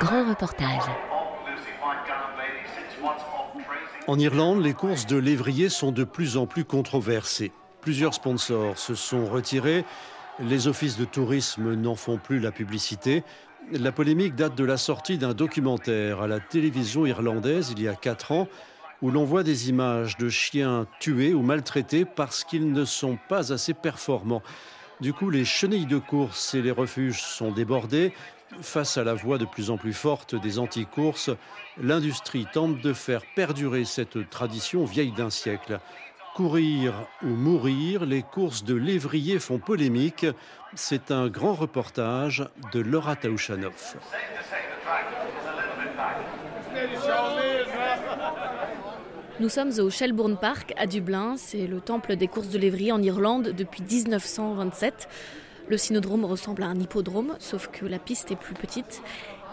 Grand reportage. En Irlande, les courses de lévrier sont de plus en plus controversées. Plusieurs sponsors se sont retirés. Les offices de tourisme n'en font plus la publicité. La polémique date de la sortie d'un documentaire à la télévision irlandaise il y a quatre ans où l'on voit des images de chiens tués ou maltraités parce qu'ils ne sont pas assez performants. Du coup, les chenilles de course et les refuges sont débordés. Face à la voix de plus en plus forte des anti-courses, l'industrie tente de faire perdurer cette tradition vieille d'un siècle. Courir ou mourir, les courses de lévrier font polémique. C'est un grand reportage de Laura Taouchanoff. Nous sommes au Shelbourne Park à Dublin. C'est le temple des courses de lévrier en Irlande depuis 1927. Le synodrome ressemble à un hippodrome, sauf que la piste est plus petite.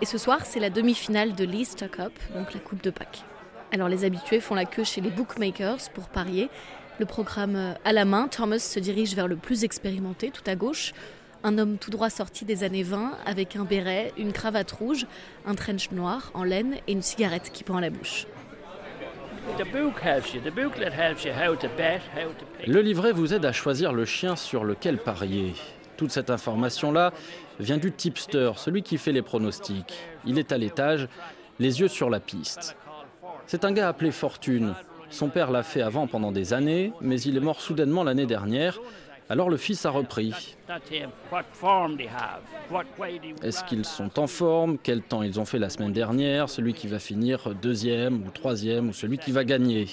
Et ce soir, c'est la demi-finale de l'Easter Cup, donc la Coupe de Pâques. Alors les habitués font la queue chez les bookmakers pour parier. Le programme à la main, Thomas se dirige vers le plus expérimenté, tout à gauche. Un homme tout droit sorti des années 20 avec un béret, une cravate rouge, un trench noir en laine et une cigarette qui pend à la bouche. Le livret vous aide à choisir le chien sur lequel parier. Toute cette information-là vient du tipster, celui qui fait les pronostics. Il est à l'étage, les yeux sur la piste. C'est un gars appelé Fortune. Son père l'a fait avant pendant des années, mais il est mort soudainement l'année dernière. Alors le fils a repris. Est-ce qu'ils sont en forme? Quel temps ils ont fait la semaine dernière? Celui qui va finir deuxième ou troisième ou celui qui va gagner?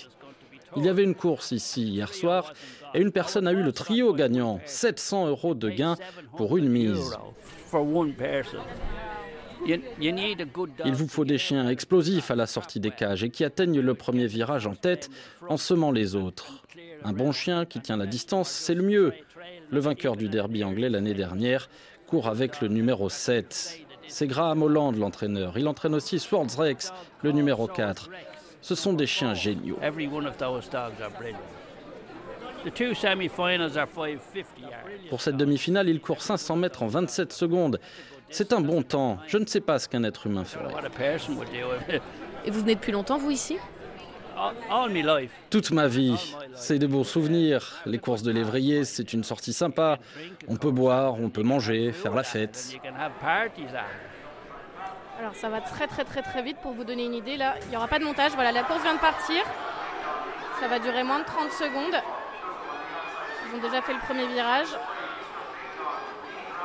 Il y avait une course ici hier soir et une personne a eu le trio gagnant, 700 euros de gain pour une mise. Il vous faut des chiens explosifs à la sortie des cages et qui atteignent le premier virage en tête en semant les autres. Un bon chien qui tient la distance, c'est le mieux. Le vainqueur du derby anglais l'année dernière court avec le numéro 7. C'est Graham Holland l'entraîneur. Il entraîne aussi Swords le numéro 4. Ce sont des chiens géniaux. Pour cette demi-finale, il court 500 mètres en 27 secondes. C'est un bon temps. Je ne sais pas ce qu'un être humain ferait. Et vous venez depuis longtemps, vous, ici? Toute ma vie, c'est des bons souvenirs. Les courses de lévrier, c'est une sortie sympa. On peut boire, on peut manger, faire la fête. Alors ça va très très très très vite pour vous donner une idée. Là, il n'y aura pas de montage. Voilà, la course vient de partir. Ça va durer moins de 30 secondes. Ils ont déjà fait le premier virage.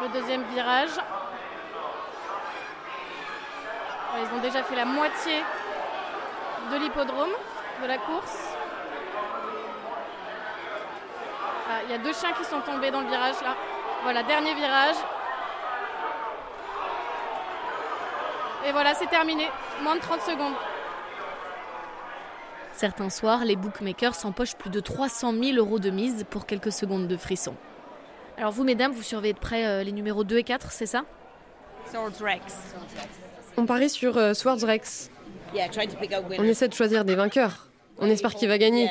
Le deuxième virage. Ils ont déjà fait la moitié de l'hippodrome de la course. Ah, il y a deux chiens qui sont tombés dans le virage là. Voilà, dernier virage. Et voilà, c'est terminé. Moins de 30 secondes. Certains soirs, les bookmakers s'empochent plus de 300 000 euros de mise pour quelques secondes de frisson. Alors vous, mesdames, vous surveillez de près euh, les numéros 2 et 4, c'est ça? Swords Rex. On parie sur euh, Swords Rex. On essaie de choisir des vainqueurs. On espère qu'il va gagner.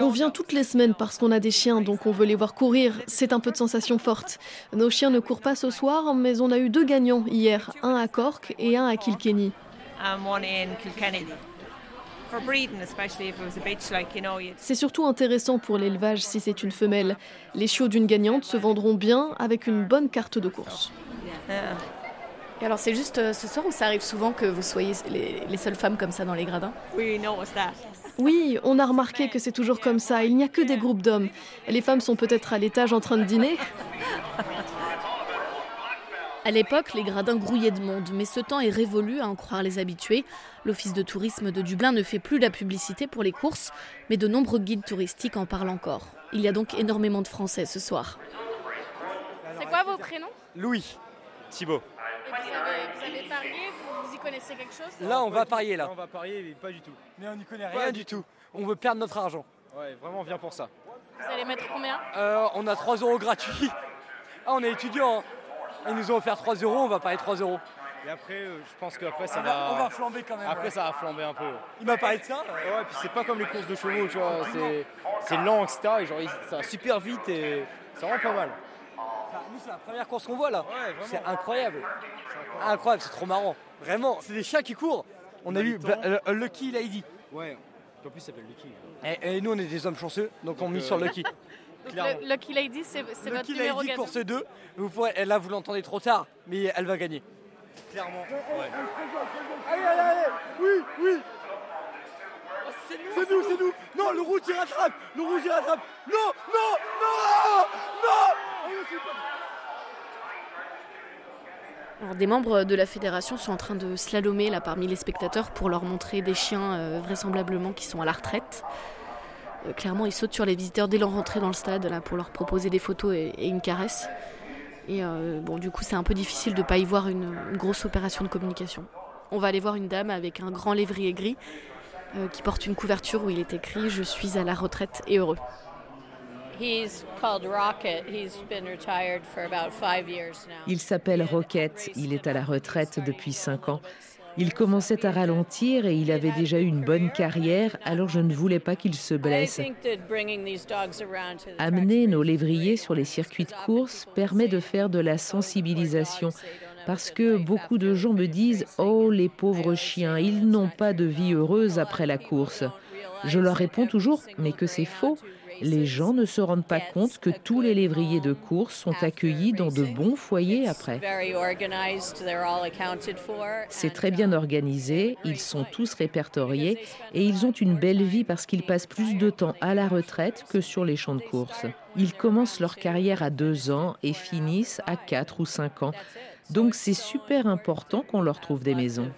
On vient toutes les semaines parce qu'on a des chiens, donc on veut les voir courir. C'est un peu de sensation forte. Nos chiens ne courent pas ce soir, mais on a eu deux gagnants hier, un à Cork et un à Kilkenny. C'est surtout intéressant pour l'élevage si c'est une femelle. Les chiots d'une gagnante se vendront bien avec une bonne carte de course. Et alors c'est juste euh, ce soir ou ça arrive souvent que vous soyez les, les seules femmes comme ça dans les gradins? Oui, on a remarqué que c'est toujours comme ça. Il n'y a que des groupes d'hommes. Les femmes sont peut-être à l'étage en train de dîner. À l'époque, les gradins grouillaient de monde, mais ce temps est révolu à en croire les habitués. L'office de tourisme de Dublin ne fait plus la publicité pour les courses, mais de nombreux guides touristiques en parlent encore. Il y a donc énormément de Français ce soir. C'est quoi vos prénoms? Louis, Thibault. Et vous avez, vous avez parié vous, vous y connaissez quelque chose Là, on va parier là. On va parier, mais pas du tout. Mais on n'y connaît rien du tout. On veut perdre notre argent. Ouais, vraiment, on vient pour ça. Vous allez mettre combien? Euh, on a 3 euros gratuits. Ah, on est étudiants. hein. Ils nous ont offert 3 euros, on va parier 3 euros. Et après, euh, je pense qu'après, ça On va, va. on va flamber quand même. Après, ouais. ça va flamber un peu. Il m'a parlé de ça. Ouais, puis c'est pas comme les courses de chevaux, tu vois. C'est, c'est lent, etc. Et genre, il- ça va super vite et c'est vraiment pas mal. Nous, c'est la première course qu'on voit là. c'est incroyable. Incroyable, c'est trop marrant. Vraiment, c'est des chiens qui courent. On a eu euh, Lucky Lady. Ouais, en plus, il s'appelle Lucky. Et, nous, on est des hommes chanceux, donc on mise sur Lucky. Lucky Lady, c'est votre numéro Lady, course 2. Vous pourrez, là, vous l'entendez trop tard, mais elle va gagner. Clairement. Ouais. Allez, allez, allez Oui, oui c'est nous, c'est nous, Non, le rouge il rattrape Le rouge il rattrape Non, non, non Non Des membres de la fédération sont en train de slalomer là parmi les spectateurs pour leur montrer des chiens euh, vraisemblablement qui sont à la retraite. Euh, clairement, ils sautent sur les visiteurs dès leur rentrée dans le stade pour leur proposer des photos et, une caresse. Et euh, bon, du coup, c'est un peu difficile de ne pas y voir une, grosse opération de communication. On va aller voir une dame avec un grand lévrier gris qui porte une couverture où il est écrit Je suis à la retraite et heureux. Il s'appelle Rocket, il est à la retraite depuis 5 ans. Il commençait à ralentir et il avait déjà eu une bonne carrière, alors je ne voulais pas qu'il se blesse. Amener nos lévriers sur les circuits de course permet de faire de la sensibilisation. parce que beaucoup de gens me disent ⁇ Oh, les pauvres chiens, ils n'ont pas de vie heureuse après la course ⁇ Je leur réponds toujours ⁇ Mais que c'est faux les gens ne se rendent pas compte que tous les lévriers de course sont accueillis dans de bons foyers après. C'est très bien organisé, ils sont tous répertoriés et ils ont une belle vie parce qu'ils passent plus de temps à la retraite que sur les champs de course. Ils commencent leur carrière à deux ans et finissent à quatre ou cinq ans. Donc c'est super important qu'on leur trouve des maisons.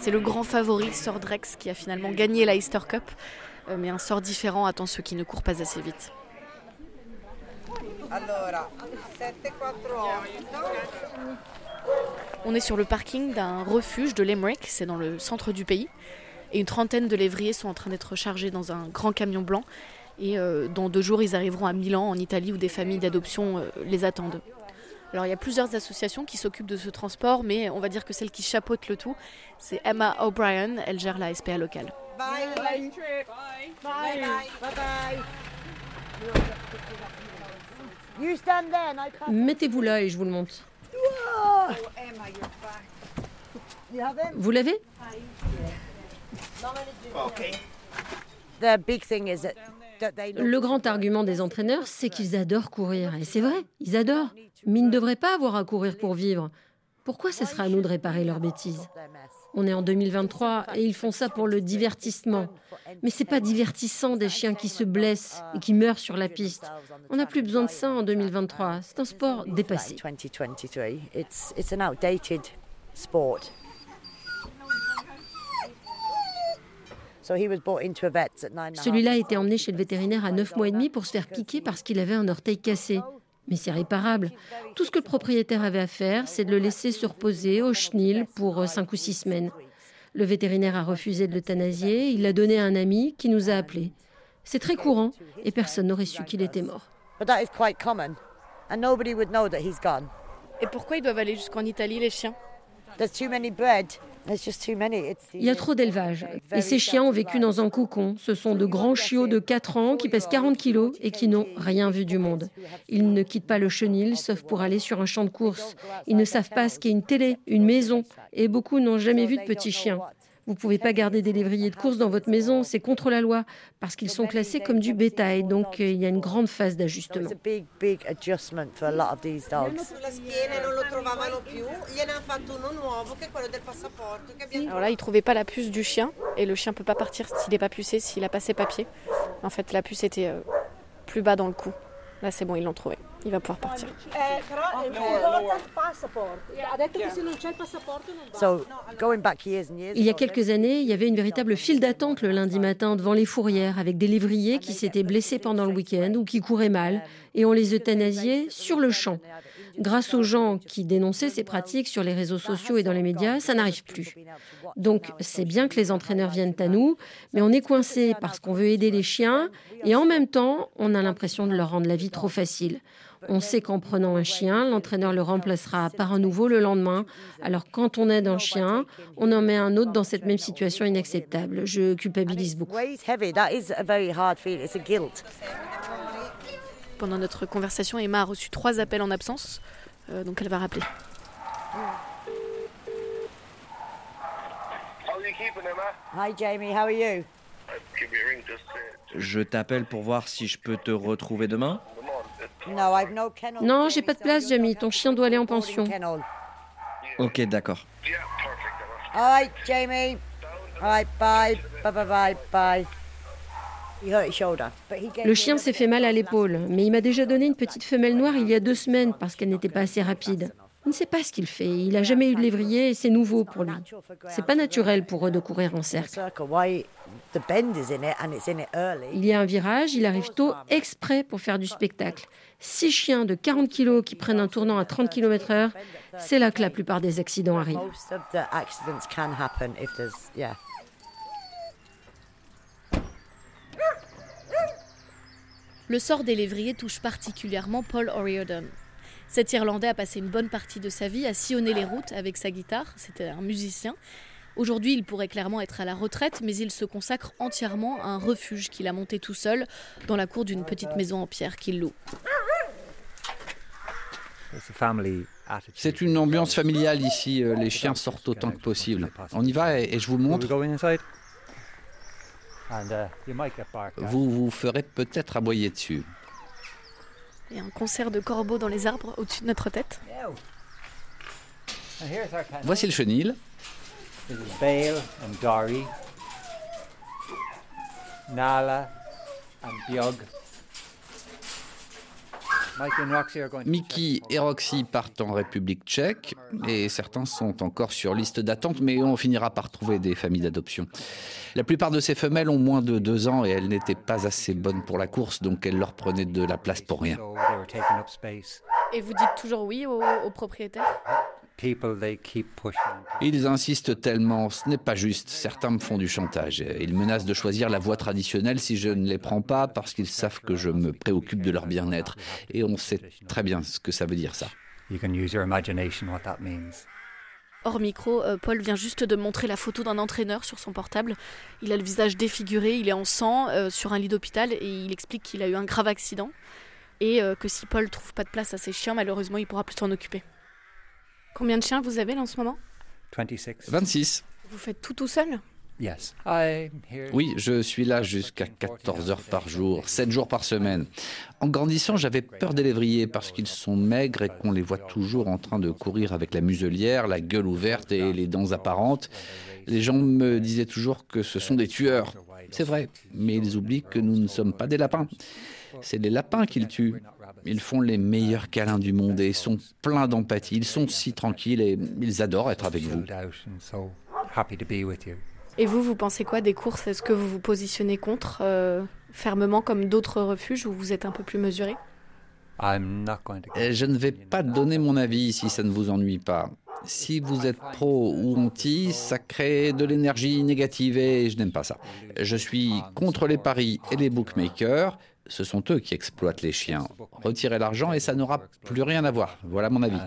C'est le grand favori, Sordrex, qui a finalement gagné la Easter Cup. Euh, mais un sort différent attend ceux qui ne courent pas assez vite. On est sur le parking d'un refuge de Limerick, c'est dans le centre du pays. Et une trentaine de lévriers sont en train d'être chargés dans un grand camion blanc et euh, dans deux jours, ils arriveront à Milan, en Italie, où des familles d'adoption euh, les attendent. Alors il y a plusieurs associations qui s'occupent de ce transport, mais on va dire que celle qui chapeaute le tout, c'est Emma O'Brien. Elle gère la SPA locale. Mettez-vous là et je vous le montre. Vous l'avez? Le grand argument des entraîneurs, c'est qu'ils adorent courir. Et c'est vrai, ils adorent. Mais ils ne devraient pas avoir à courir pour vivre. Pourquoi ce sera à nous de réparer leurs bêtises? On est en 2023 et ils font ça pour le divertissement. Mais c'est pas divertissant des chiens qui se blessent et qui meurent sur la piste. On n'a plus besoin de ça en 2023. C'est un sport dépassé. Celui-là a été emmené chez le vétérinaire à 9 mois et demi pour se faire piquer parce qu'il avait un orteil cassé. Mais c'est réparable. Tout ce que le propriétaire avait à faire, c'est de le laisser se reposer au chenil pour 5 euh, ou 6 semaines. Le vétérinaire a refusé de l'euthanasier, il l'a donné à un ami qui nous a appelés. C'est très courant et personne n'aurait su qu'il était mort. Et pourquoi ils doivent aller jusqu'en Italie, les chiens? Il y a trop d'élevage. Et ces chiens ont vécu dans un cocon. Ce sont de grands chiots de 4 ans qui pèsent 40 kilos et qui n'ont rien vu du monde. Ils ne quittent pas le chenil sauf pour aller sur un champ de course. Ils ne savent pas ce qu'est une télé, une maison. Et beaucoup n'ont jamais vu de petits chiens. Vous ne pouvez pas garder des lévriers de course dans votre maison, c'est contre la loi, parce qu'ils sont classés comme du bétail, donc euh, il y a une grande phase d'ajustement. Alors là, ils ne trouvaient pas la puce du chien, et le chien ne peut pas partir s'il n'est pas pucé, s'il n'a pas ses papiers. En fait, la puce était euh, plus bas dans le cou. Là, c'est bon, ils l'ont trouvé. Il va pouvoir partir. Il y a quelques années, il y avait une véritable file d'attente le lundi matin devant les fourrières avec des lévriers qui s'étaient blessés pendant le week-end ou qui couraient mal et on les euthanasiait sur le champ. Grâce aux gens qui dénonçaient ces pratiques sur les réseaux sociaux et dans les médias, ça n'arrive plus. Donc c'est bien que les entraîneurs viennent à nous, mais on est coincé parce qu'on veut aider les chiens et en même temps, on a l'impression de leur rendre la vie trop facile. On sait qu'en prenant un chien, l'entraîneur le remplacera par un nouveau le lendemain. Alors quand on aide un chien, on en met un autre dans cette même situation inacceptable. Je culpabilise beaucoup. Pendant notre conversation, Emma a reçu trois appels en absence, euh, donc elle va rappeler. Hi Jamie, how are you? Je t'appelle pour voir si je peux te retrouver demain. Non, j'ai pas de place, Jamie. Ton chien doit aller en pension. Ok, d'accord. Alright, Jamie. Alright, bye. Bye, bye, bye, bye. Le chien s'est fait mal à l'épaule, mais il m'a déjà donné une petite femelle noire il y a deux semaines parce qu'elle n'était pas assez rapide. Il ne sait pas ce qu'il fait. Il n'a jamais eu de lévrier et c'est nouveau pour lui. C'est pas naturel pour eux de courir en cercle. Il y a un virage, il arrive tôt exprès pour faire du spectacle. Six chiens de 40 kilos qui prennent un tournant à 30 km/h, c'est là que la plupart des accidents arrivent. Le sort des lévriers touche particulièrement Paul O'Riordan. Cet Irlandais a passé une bonne partie de sa vie à sillonner les routes avec sa guitare, c'était un musicien. Aujourd'hui, il pourrait clairement être à la retraite, mais il se consacre entièrement à un refuge qu'il a monté tout seul dans la cour d'une petite maison en pierre qu'il loue. C'est une ambiance familiale ici, euh, les chiens sortent autant que possible. On y va et je vous montre. Vous vous ferez peut-être aboyer dessus. Et un concert de corbeaux dans les arbres au-dessus de notre tête. Voici le chenil. Nala Mickey et Roxy partent en République tchèque et certains sont encore sur liste d'attente, mais on finira par trouver des familles d'adoption. La plupart de ces femelles ont moins de deux ans et elles n'étaient pas assez bonnes pour la course, donc elles leur prenaient de la place pour rien. Et vous dites toujours oui aux propriétaires ils insistent tellement, ce n'est pas juste. Certains me font du chantage. Ils menacent de choisir la voie traditionnelle si je ne les prends pas parce qu'ils savent que je me préoccupe de leur bien-être. Et on sait très bien ce que ça veut dire ça. Hors micro, euh, Paul vient juste de montrer la photo d'un entraîneur sur son portable. Il a le visage défiguré, il est en sang euh, sur un lit d'hôpital et il explique qu'il a eu un grave accident et euh, que si Paul trouve pas de place à ses chiens, malheureusement, il pourra plus s'en occuper. Combien de chiens vous avez là en ce moment? 26. Vous faites tout tout seul? Oui, je suis là jusqu'à 14 heures par jour, 7 jours par semaine. En grandissant, j'avais peur des lévriers parce qu'ils sont maigres et qu'on les voit toujours en train de courir avec la muselière, la gueule ouverte et les dents apparentes. Les gens me disaient toujours que ce sont des tueurs. C'est vrai, mais ils oublient que nous ne sommes pas des lapins. C'est les lapins qu'ils tuent. Ils font les meilleurs câlins du monde et sont pleins d'empathie. Ils sont si tranquilles et ils adorent être avec vous. Et vous, vous pensez quoi des courses? Est-ce que vous vous positionnez contre euh, fermement comme d'autres refuges où vous êtes un peu plus mesuré? Je ne vais pas donner mon avis si ça ne vous ennuie pas. Si vous êtes pro ou anti, ça crée de l'énergie négative et je n'aime pas ça. Je suis contre les paris et les bookmakers ce sont eux qui exploitent les chiens. Retirez l'argent et ça n'aura plus rien à voir. Voilà mon avis.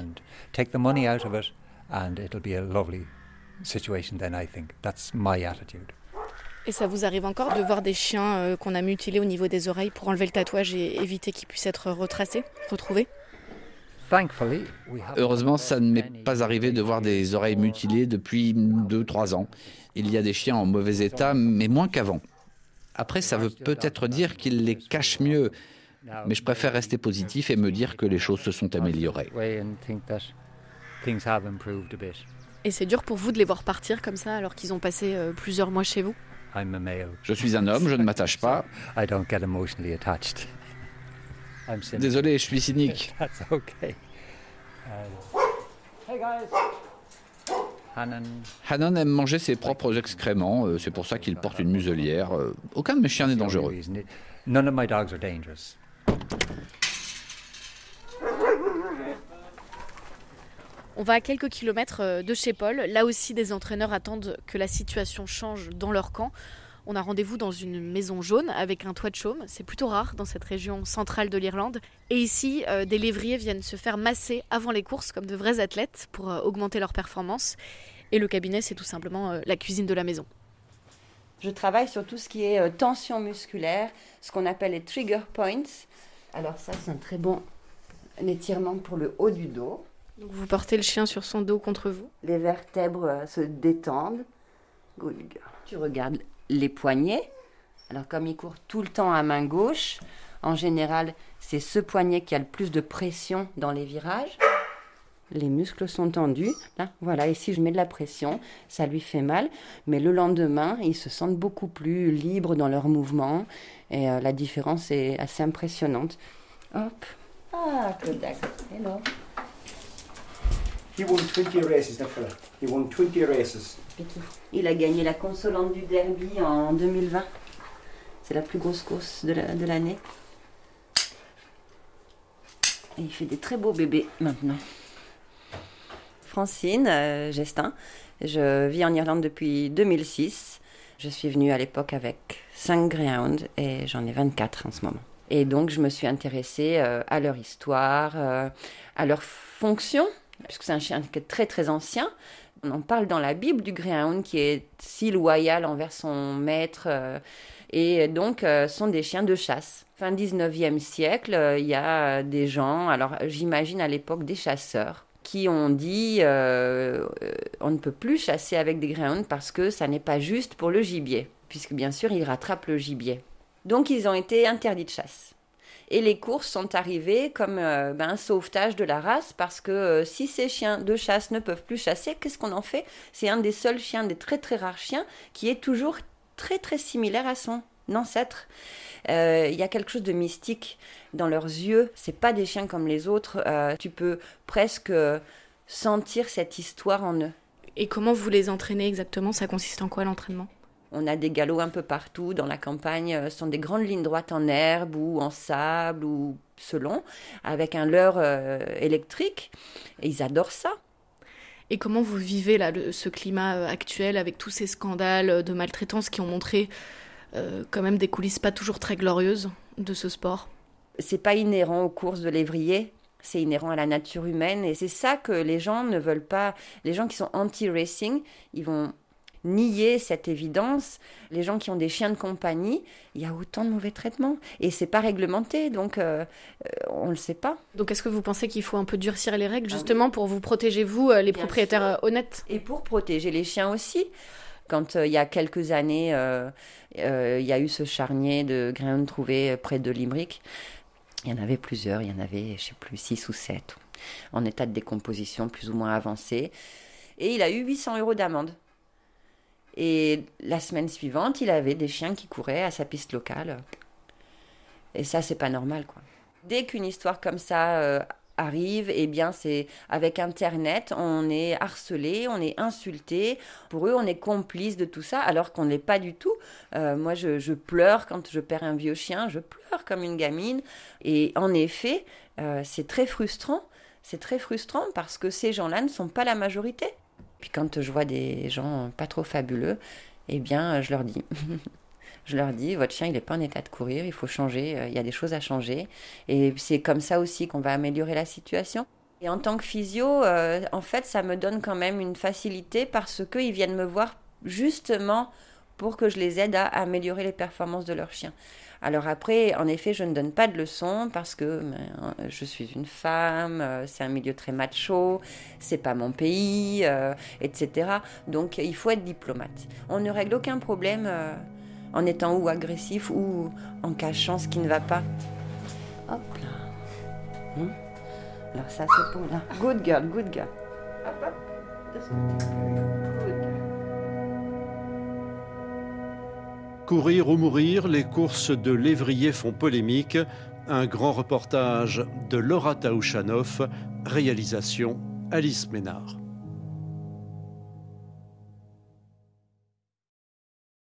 Et ça vous arrive encore de voir des chiens euh, qu'on a mutilés au niveau des oreilles pour enlever le tatouage et éviter qu'ils puissent être retracés, retrouvés? Heureusement, ça ne m'est pas arrivé de voir des oreilles mutilées depuis 2-3 ans. Il y a des chiens en mauvais état, mais moins qu'avant. Après, ça veut peut-être dire qu'il les cache mieux, mais je préfère rester positif et me dire que les choses se sont améliorées. Et c'est dur pour vous de les voir partir comme ça alors qu'ils ont passé euh, plusieurs mois chez vous? Je suis un homme, je ne m'attache pas. Désolé, je suis cynique. Hannon aime manger ses propres excréments, euh, c'est pour ça qu'il porte une muselière. Euh, aucun de mes chiens n'est dangereux. On va à quelques kilomètres euh, de chez Paul. Là aussi, des entraîneurs attendent que la situation change dans leur camp. On a rendez-vous dans une maison jaune avec un toit de chaume. C'est plutôt rare dans cette région centrale de l'Irlande. Et ici, euh, des lévriers viennent se faire masser avant les courses comme de vrais athlètes pour euh, augmenter leur performance. Et le cabinet, c'est tout simplement euh, la cuisine de la maison. Je travaille sur tout ce qui est tension musculaire, ce qu'on appelle les trigger points. Alors ça, c'est un très bon étirement pour le haut du dos. Donc vous portez le chien sur son dos contre vous Les vertèbres se détendent. Good girl. Tu regardes les poignets. Alors comme il court tout le temps à main gauche, en général, c'est ce poignet qui a le plus de pression dans les virages. Les muscles sont tendus. Là, voilà, et si je mets de la pression, ça lui fait mal. Mais le lendemain, ils se sentent beaucoup plus libres dans leurs mouvements. Et euh, la différence est assez impressionnante. Hop. Ah. Hello. He won 20 races, that fella. He won 20 races. Il a gagné la consolante du derby en 2020. C'est la plus grosse course de l'année. Il fait des très beaux bébés maintenant. Francine euh, Gestin, je vis en Irlande depuis 2006. Je suis venue à l'époque avec 5 greyhounds et j'en ai 24 en ce moment. Et donc je me suis intéressée euh, à leur histoire, euh, à leur fonction, puisque c'est un chien qui est très très ancien. On en parle dans la Bible du Greyhound qui est si loyal envers son maître. Euh, et donc, euh, sont des chiens de chasse. Fin 19e siècle, euh, il y a des gens, alors j'imagine à l'époque des chasseurs, qui ont dit on ne peut plus chasser avec des greyhounds parce que ça n'est pas juste pour le gibier, puisque bien sûr ils rattrapent le gibier. Donc ils ont été interdits de chasse. Et les courses sont arrivées comme euh, ben, un sauvetage de la race parce que euh, si ces chiens de chasse ne peuvent plus chasser, qu'est-ce qu'on en fait? C'est un des seuls chiens, des très très rares chiens, qui est toujours très très similaire à son ancêtre. Euh, il y a quelque chose de mystique dans leurs yeux. C'est pas des chiens comme les autres. tu peux presque sentir cette histoire en eux. Et comment vous les entraînez exactement? Ça consiste en quoi l'entraînement? On a des galops un peu partout dans la campagne. Euh, ce sont des grandes lignes droites en herbe ou en sable ou selon, avec un leurre euh, électrique. Et ils adorent ça. Et comment vous vivez là ce climat euh, actuel avec tous ces scandales de maltraitance qui ont montré quand même des coulisses pas toujours très glorieuses de ce sport? C'est pas inhérent aux courses de lévrier. C'est inhérent à la nature humaine et c'est ça que les gens ne veulent pas. Les gens qui sont anti-racing, ils vont nier cette évidence. Les gens qui ont des chiens de compagnie, il y a autant de mauvais traitements et c'est pas réglementé, donc euh, euh, on ne le sait pas. Donc est-ce que vous pensez qu'il faut un peu durcir les règles justement pour vous protéger vous, euh, les propriétaires honnêtes? Et pour protéger les chiens aussi. Quand il y a quelques années, il y a eu ce charnier de grains trouvé près de Limerick. Il y en avait plusieurs, il y en avait, je sais plus, six ou sept, en état de décomposition plus ou moins avancé. Et il a eu 800 euros d'amende. Et la semaine suivante, il avait des chiens qui couraient à sa piste locale. Et ça, c'est pas normal, quoi. Dès qu'une histoire comme ça euh, arrive, eh bien, c'est avec Internet, on est harcelé, on est insulté. Pour eux, on est complice de tout ça, alors qu'on ne l'est pas du tout. Euh, moi, je, pleure quand je perds un vieux chien, je pleure comme une gamine. Et en effet, euh, c'est très frustrant. C'est très frustrant parce que ces gens-là ne sont pas la majorité. Puis quand je vois des gens pas trop fabuleux, eh bien, je leur dis. je leur dis, votre chien, il n'est pas en état de courir, il faut changer, euh, il y a des choses à changer. Et c'est comme ça aussi qu'on va améliorer la situation. Et en tant que physio, euh, en fait, ça me donne quand même une facilité parce qu'ils viennent me voir justement pour que je les aide à améliorer les performances de leur chien. Alors après, en effet, je ne donne pas de leçons parce que ben, je suis une femme, euh, c'est un milieu très macho, c'est pas mon pays, euh, etc. Donc il faut être diplomate. On ne règle aucun problème euh, en étant ou agressif ou en cachant ce qui ne va pas. Hop là. Hmm. Alors ça c'est pour là. Good girl, good girl. Hop hop. Courir ou mourir, les courses de lévrier font polémique. Un grand reportage de Laura Taouchanoff, réalisation Alice Ménard.